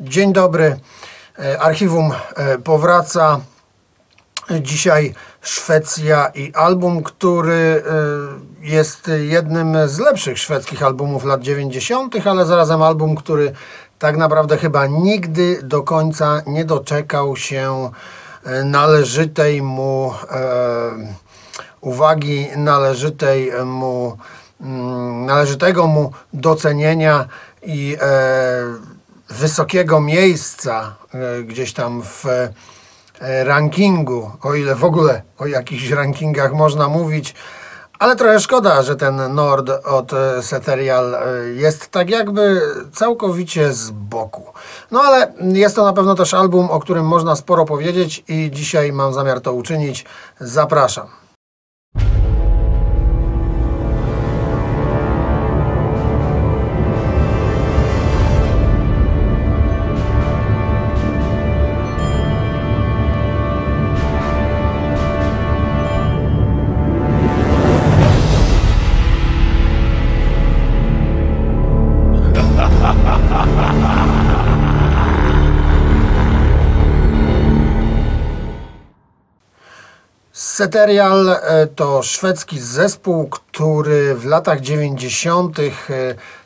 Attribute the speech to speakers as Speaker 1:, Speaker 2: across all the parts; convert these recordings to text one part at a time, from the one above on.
Speaker 1: Dzień dobry. E, Archiwum e, powraca. Dzisiaj Szwecja i album, który e, jest jednym z lepszych szwedzkich albumów lat 90., ale zarazem album, który tak naprawdę chyba nigdy do końca nie doczekał się należytej mu uwagi, należytej mu, mm, należytego mu docenienia i wysokiego miejsca e, gdzieś tam w e, rankingu, o ile w ogóle o jakichś rankingach można mówić. Ale trochę szkoda, że ten Nord od e, Seterial jest tak jakby całkowicie z boku. No ale jest to na pewno też album, o którym można sporo powiedzieć i dzisiaj mam zamiar to uczynić. Zapraszam. Seterial e, to szwedzki zespół, który w latach 90. E,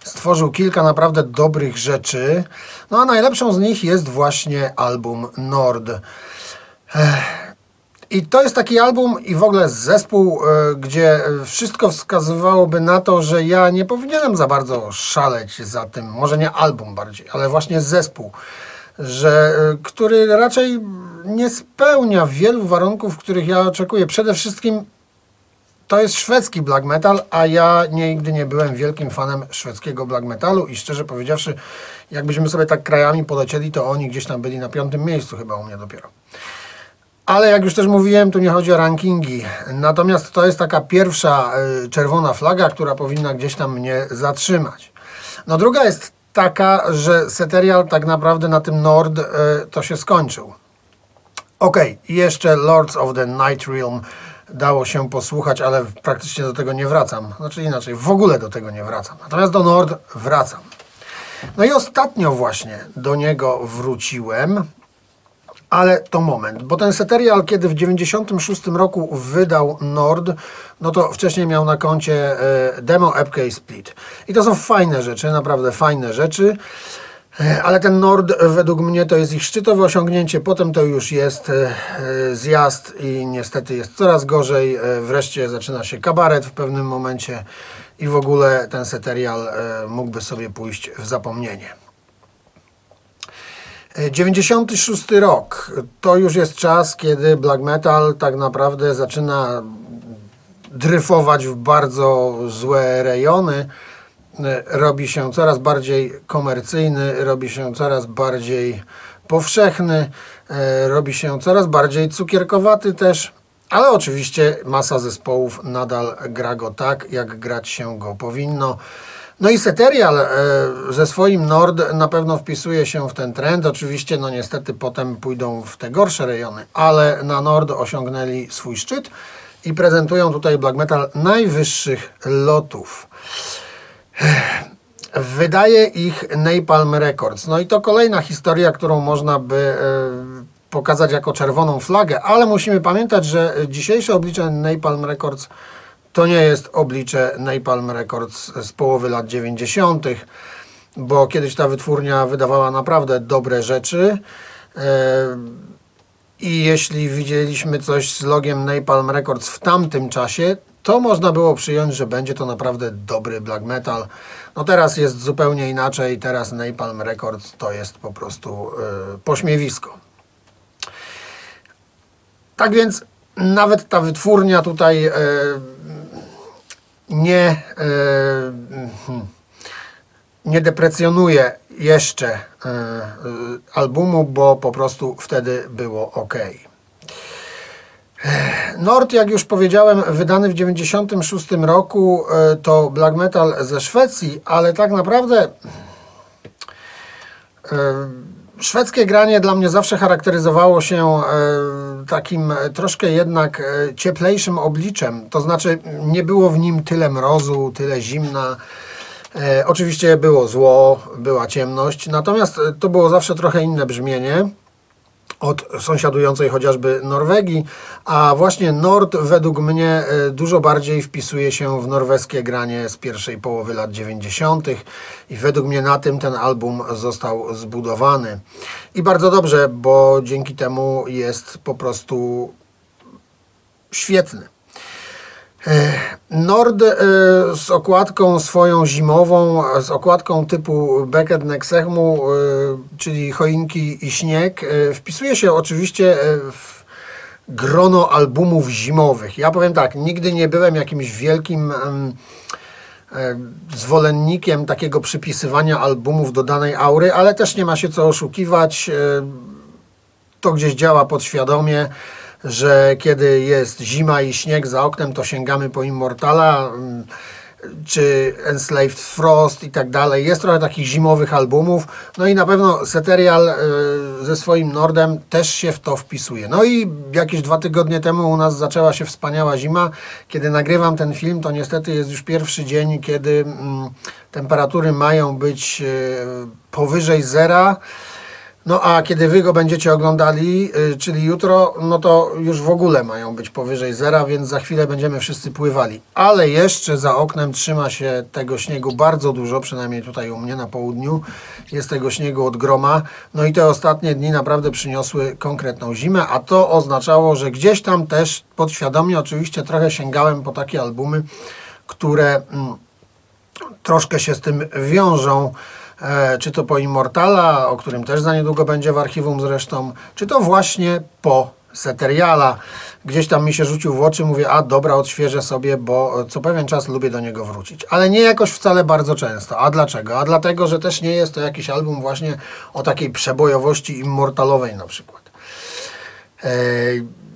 Speaker 1: stworzył kilka naprawdę dobrych rzeczy. No a najlepszą z nich jest właśnie album Nord. I to jest taki album i w ogóle zespół, e, gdzie wszystko wskazywałoby na to, że ja nie powinienem za bardzo szaleć za tym. Może nie album bardziej, ale właśnie zespół że, który raczej nie spełnia wielu warunków, których ja oczekuję. Przede wszystkim to jest szwedzki black metal, a ja nigdy nie byłem wielkim fanem szwedzkiego black metalu i szczerze powiedziawszy, jakbyśmy sobie tak krajami polecieli, to oni gdzieś tam byli na piątym miejscu chyba u mnie dopiero. Ale jak już też mówiłem, tu nie chodzi o rankingi. Natomiast to jest taka pierwsza y, czerwona flaga, która powinna gdzieś tam mnie zatrzymać. No druga jest taka, że Seterial tak naprawdę na tym Nord y, to się skończył. Ok, jeszcze Lords of the Night Realm dało się posłuchać, ale praktycznie do tego nie wracam. Znaczy inaczej, w ogóle do tego nie wracam. Natomiast do Nord wracam. No i ostatnio właśnie do niego wróciłem, ale to moment, bo ten Seterial, kiedy w 96 roku wydał Nord, no to wcześniej miał na koncie e, demo epkę split. I to są fajne rzeczy, naprawdę fajne rzeczy. E, ale ten Nord według mnie to jest ich szczytowe osiągnięcie, potem to już jest e, zjazd i niestety jest coraz gorzej. E, wreszcie zaczyna się kabaret w pewnym momencie i w ogóle ten seterial mógłby sobie pójść w zapomnienie. 96 rok to już jest czas, kiedy black metal tak naprawdę zaczyna dryfować w bardzo złe rejony. E, robi się coraz bardziej komercyjny, robi się coraz bardziej powszechny, e, robi się coraz bardziej cukierkowaty też, ale oczywiście masa zespołów nadal gra go tak, jak grać się go powinno. No i Seterial e, ze swoim Nord na pewno wpisuje się w ten trend. Oczywiście, no niestety potem pójdą w te gorsze rejony, ale na Nord osiągnęli swój szczyt i prezentują tutaj black metal najwyższych lotów. Wydaje ich Napalm Records. No i to kolejna historia, którą można by e, pokazać jako czerwoną flagę, ale musimy pamiętać, że dzisiejsze oblicze Napalm Records to nie jest oblicze Napalm Records z połowy lat 90., bo kiedyś ta wytwórnia wydawała naprawdę dobre rzeczy. E, I jeśli widzieliśmy coś z logiem Napalm Records w tamtym czasie, to można było przyjąć, że będzie to naprawdę dobry black metal. No teraz jest zupełnie inaczej, teraz Napalm Records to jest po prostu yy, pośmiewisko. Tak więc nawet ta wytwórnia tutaj yy, nie, yy, nie deprecjonuje jeszcze albumu, bo po prostu wtedy było ok. Nord, jak już powiedziałem, wydany w 1996 roku e, to black metal ze Szwecji, ale tak naprawdę e, szwedzkie granie dla mnie zawsze charakteryzowało się e, takim troszkę jednak cieplejszym obliczem. To znaczy nie było w nim tyle mrozu, tyle zimna. Oczywiście było zło, była ciemność, natomiast to było zawsze trochę inne brzmienie od sąsiadującej chociażby Norwegii, a właśnie Nord według mnie e, dużo bardziej wpisuje się w norweskie granie z pierwszej połowy lat 90. i według mnie na tym ten album został zbudowany. I bardzo dobrze, bo dzięki temu jest po prostu świetny. E, Nord e, z okładką swoją zimową, z okładką typu Beckett Nexechmu, e, czyli choinki i śnieg, wpisuje się oczywiście w grono albumów zimowych. Ja powiem tak, nigdy nie byłem jakimś wielkim zwolennikiem takiego przypisywania albumów do danej aury, ale też nie ma się co oszukiwać. To gdzieś działa podświadomie że kiedy jest zima i śnieg za oknem, to sięgamy po Immortala mm, czy Enslaved Frost i tak dalej. Jest trochę takich zimowych albumów. No i na pewno Seterial y, ze swoim Nordem też się w to wpisuje. No i jakieś dwa tygodnie temu u nas zaczęła się wspaniała zima. Kiedy nagrywam ten film, to niestety jest już pierwszy dzień, kiedy mm, temperatury mają być y, powyżej zera. No a kiedy wy go będziecie oglądali, y, czyli jutro, no to już w ogóle mają być powyżej zera, więc za chwilę będziemy wszyscy pływali. Ale jeszcze za oknem trzyma się tego śniegu bardzo dużo, przynajmniej tutaj u mnie na południu jest tego śniegu od groma. No i te ostatnie dni naprawdę przyniosły konkretną zimę, a to oznaczało, że gdzieś tam też podświadomie oczywiście trochę sięgałem po takie albumy, które mm, troszkę się z tym wiążą. E, czy to po Immortala, o którym też za niedługo będzie w archiwum zresztą, czy to właśnie po Seteriala. Gdzieś tam mi się rzucił w oczy, mówię, a dobra, odświeżę sobie, bo co pewien czas lubię do niego wrócić. Ale nie jakoś wcale bardzo często. A dlaczego? A dlatego, że też nie jest to jakiś album właśnie o takiej przebojowości immortalowej na przykład. E,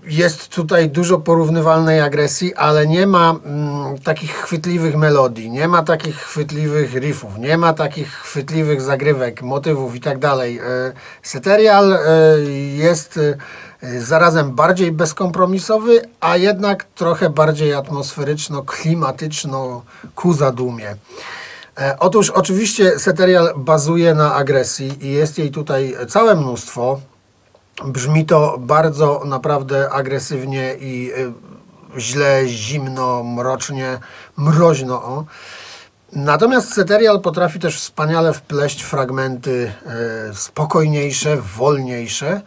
Speaker 1: jest tutaj dużo porównywalnej agresji, ale nie ma mm, takich chwytliwych melodii, nie ma takich chwytliwych riffów, nie ma takich chwytliwych zagrywek, motywów i tak dalej. E, Seterial e, jest e, zarazem bardziej bezkompromisowy, a jednak trochę bardziej atmosferyczno-klimatyczno ku zadumie. Otóż oczywiście Seterial bazuje na agresji i jest jej tutaj całe mnóstwo. Brzmi to bardzo naprawdę agresywnie i y, źle, zimno, mrocznie, mroźno. O. Natomiast Ceterial potrafi też wspaniale wpleść fragmenty e, spokojniejsze, wolniejsze,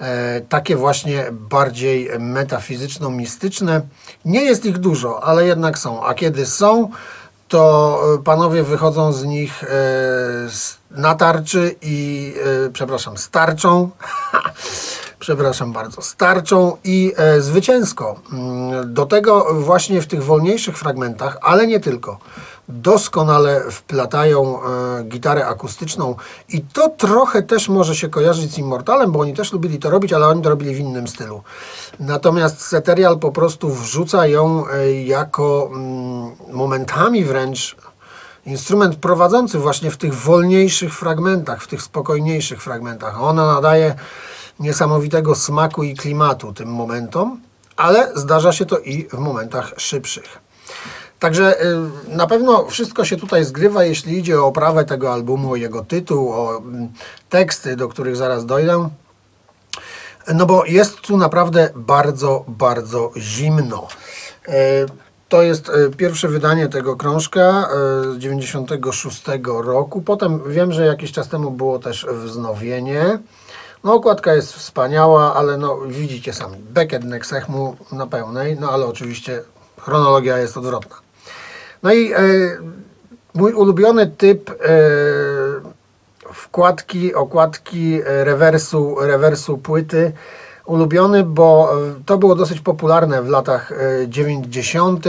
Speaker 1: e, takie właśnie bardziej metafizyczno-mistyczne. Nie jest ich dużo, ale jednak są. A kiedy są, to e, panowie wychodzą z nich na tarczy i, przepraszam, starczą przepraszam bardzo, starczą i e, zwycięsko. Mm, do tego właśnie w tych wolniejszych fragmentach, ale nie tylko, doskonale wplatają e, gitarę akustyczną i to trochę też może się kojarzyć z Immortalem, bo oni też lubili to robić, ale oni to robili w innym stylu. Natomiast Seterial po prostu wrzuca ją e, jako mm, momentami wręcz instrument prowadzący właśnie w tych wolniejszych fragmentach, w tych spokojniejszych fragmentach. Ona nadaje niesamowitego smaku i klimatu tym momentom, ale zdarza się to i w momentach szybszych. Także y, na pewno wszystko się tutaj zgrywa, jeśli idzie o oprawę tego albumu, o jego tytuł, o mm, teksty, do których zaraz dojdę. No bo jest tu naprawdę bardzo, bardzo zimno. Y, to jest y, pierwsze wydanie tego krążka z 96 roku. Potem wiem, że jakiś czas temu było też wznowienie. No okładka jest wspaniała, ale no widzicie sami, Beckett Nexechmu na pełnej, no ale oczywiście chronologia jest odwrotna. No i e, mój ulubiony typ e, wkładki, okładki, e, rewersu, rewersu płyty, ulubiony, bo e, to było dosyć popularne w latach 90.,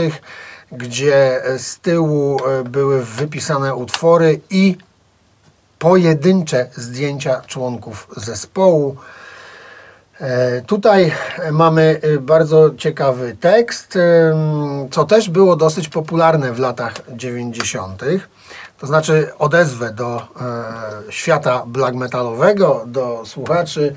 Speaker 1: gdzie z tyłu były wypisane utwory i pojedyncze zdjęcia członków zespołu. E, tutaj mamy e, bardzo ciekawy tekst, e, co też było dosyć popularne w latach 90. To znaczy odezwę do świata black metalowego, do słuchaczy.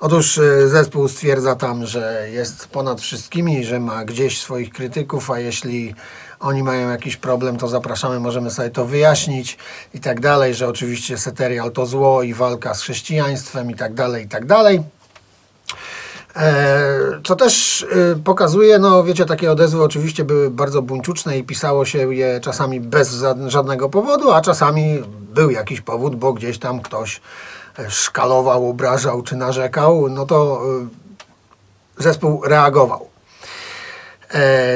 Speaker 1: Otóż zespół stwierdza tam, że jest ponad wszystkimi, że ma gdzieś swoich krytyków, a jeśli oni mają jakiś problem, to zapraszamy, możemy sobie to wyjaśnić i tak dalej, że oczywiście Seterial to zło i walka z chrześcijaństwem i tak dalej, i tak dalej. E, co też e, pokazuje, no wiecie, takie odezwy oczywiście były bardzo buńczuczne i pisało się je czasami bez żadnego powodu, a czasami był jakiś powód, bo gdzieś tam ktoś e, szkalował, obrażał czy narzekał, no to zespół reagował.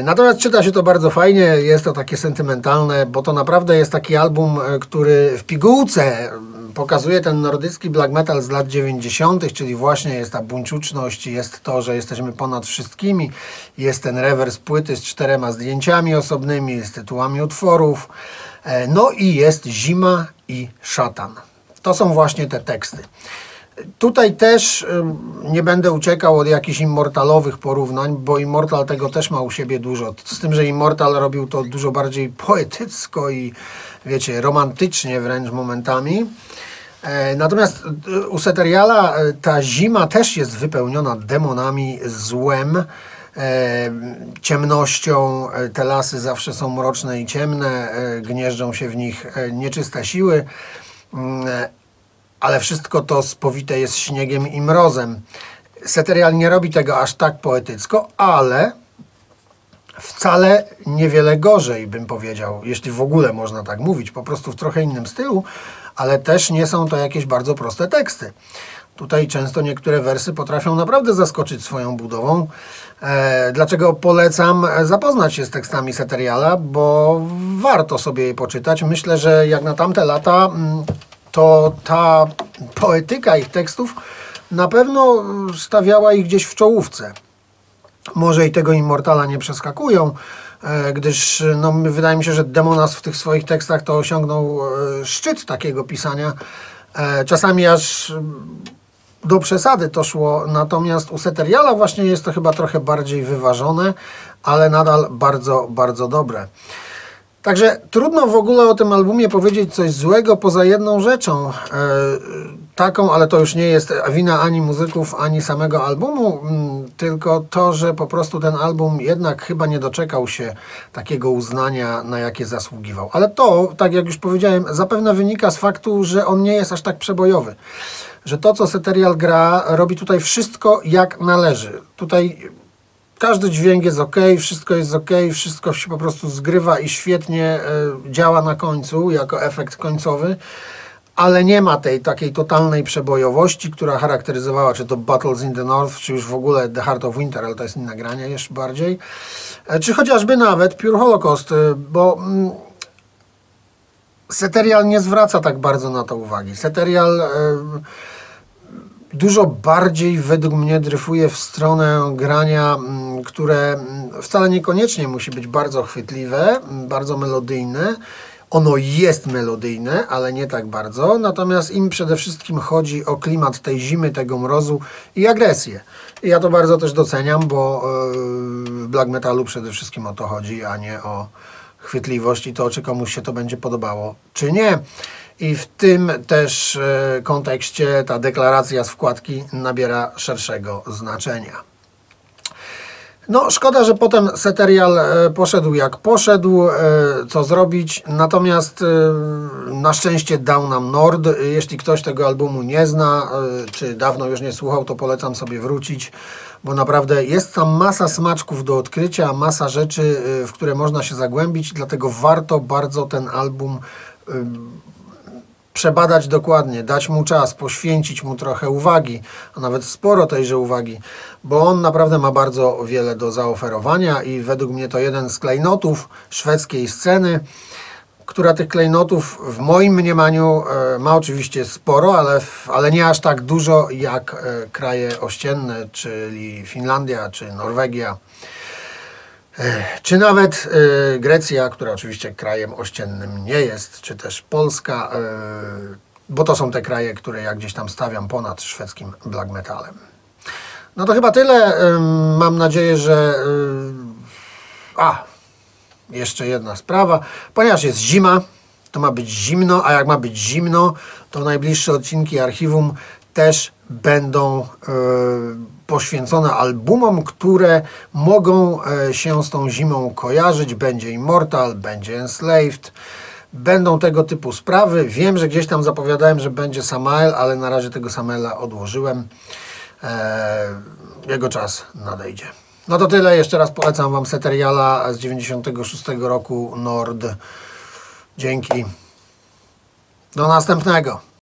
Speaker 1: Natomiast czyta się to bardzo fajnie, jest to takie sentymentalne, bo to naprawdę jest taki album, który w pigułce pokazuje ten nordycki black metal z lat 90., czyli właśnie jest ta buńczuczność, jest to, że jesteśmy ponad wszystkimi, jest ten rewers płyty z czterema zdjęciami osobnymi, z tytułami utworów, e, no i jest zima i szatan. To są właśnie te teksty. Tutaj też nie będę uciekał od jakichś immortalowych porównań, bo Immortal tego też ma u siebie dużo. Z tym, że Immortal robił to dużo bardziej poetycko i wiecie, romantycznie wręcz momentami. E, natomiast e, u Seteriala e, ta zima też jest wypełniona demonami, złem, ciemnością. Te lasy zawsze są mroczne i ciemne, gnieżdżą się w nich nieczyste siły, mm, ale wszystko to spowite jest śniegiem i mrozem. Seterial nie robi tego aż tak poetycko, ale wcale niewiele gorzej, bym powiedział, jeśli w ogóle można tak mówić, po prostu w trochę innym stylu, ale też nie są to jakieś bardzo proste teksty. Tutaj często niektóre wersy potrafią naprawdę zaskoczyć swoją budową. E, dlaczego polecam zapoznać się z tekstami Seteriala, bo warto sobie je poczytać. Myślę, że jak na tamte lata, mm, to ta poetyka ich tekstów na pewno stawiała ich gdzieś w czołówce. Może i tego Immortala nie przeskakują, E, gdyż no, wydaje mi się, że Demonas w tych swoich tekstach to osiągnął e, szczyt takiego pisania. E, czasami aż do przesady to szło, natomiast u Seteriala właśnie jest to chyba trochę bardziej wyważone, ale nadal bardzo, bardzo dobre. Także trudno w ogóle o tym albumie powiedzieć coś złego poza jedną rzeczą. E, taką, ale to już nie jest wina ani muzyków, ani samego albumu, m, tylko to, że po prostu ten album jednak chyba nie doczekał się takiego uznania, na jakie zasługiwał. Ale to, tak jak już powiedziałem, zapewne wynika z faktu, że on nie jest aż tak przebojowy. Że to, co Seterial gra, robi tutaj wszystko jak należy. Tutaj każdy dźwięk jest ok, wszystko jest ok, wszystko się po prostu zgrywa i świetnie y, działa na końcu jako efekt końcowy, ale nie ma tej takiej totalnej przebojowości, która charakteryzowała czy to Battles in the North, czy już w ogóle The Heart of Winter, ale to jest inne jeszcze bardziej, e, czy chociażby nawet Pure Holocaust, y, bo mm, Seterial nie zwraca tak bardzo na to uwagi. Seterial y, dużo bardziej według mnie dryfuje w stronę grania, mm, które mm, wcale niekoniecznie musi być bardzo chwytliwe, mm, bardzo melodyjne. Ono jest melodyjne, ale nie tak bardzo. Natomiast im przede wszystkim chodzi o klimat tej zimy, tego mrozu i agresję. I ja to bardzo też doceniam, bo e, w black metalu przede wszystkim o to chodzi, a nie o chwytliwość i to, czy komuś się to będzie podobało, czy nie. I w tym też e, kontekście ta deklaracja z wkładki nabiera szerszego znaczenia. No, szkoda, że potem Seterial e, poszedł jak poszedł, e, co zrobić. Natomiast na szczęście dał nam Nord. Jeśli ktoś tego albumu nie zna, czy dawno już nie słuchał, to polecam sobie wrócić, bo naprawdę jest tam masa smaczków do odkrycia, masa rzeczy, w które można się zagłębić, dlatego warto bardzo ten album przebadać dokładnie, dać mu czas, poświęcić mu trochę uwagi, a nawet sporo tejże uwagi, bo on naprawdę ma bardzo wiele do zaoferowania i według mnie to jeden z klejnotów szwedzkiej sceny, która tych klejnotów w moim mniemaniu e, ma oczywiście sporo, ale, ale nie aż tak dużo jak e, kraje ościenne, czyli Finlandia czy Norwegia. Czy nawet e, Grecja, która oczywiście krajem ościennym nie jest, czy też Polska, e, bo to są te kraje, które ja gdzieś tam stawiam ponad szwedzkim black metalem. No to chyba tyle. Mam nadzieję, że. E, a, jeszcze jedna sprawa. Ponieważ jest zima, to ma być zimno, a jak ma być zimno, to najbliższe odcinki archiwum też będą e, poświęcone albumom, które mogą e, się z tą zimą kojarzyć. Będzie Immortal, będzie Enslaved. Będą tego typu sprawy. Wiem, że gdzieś tam zapowiadałem, że będzie Samael, ale na razie tego Samaela odłożyłem. E, jego czas nadejdzie. No to tyle. Jeszcze raz polecam Wam Seteriala z 96 roku Nord. Dzięki. Do następnego.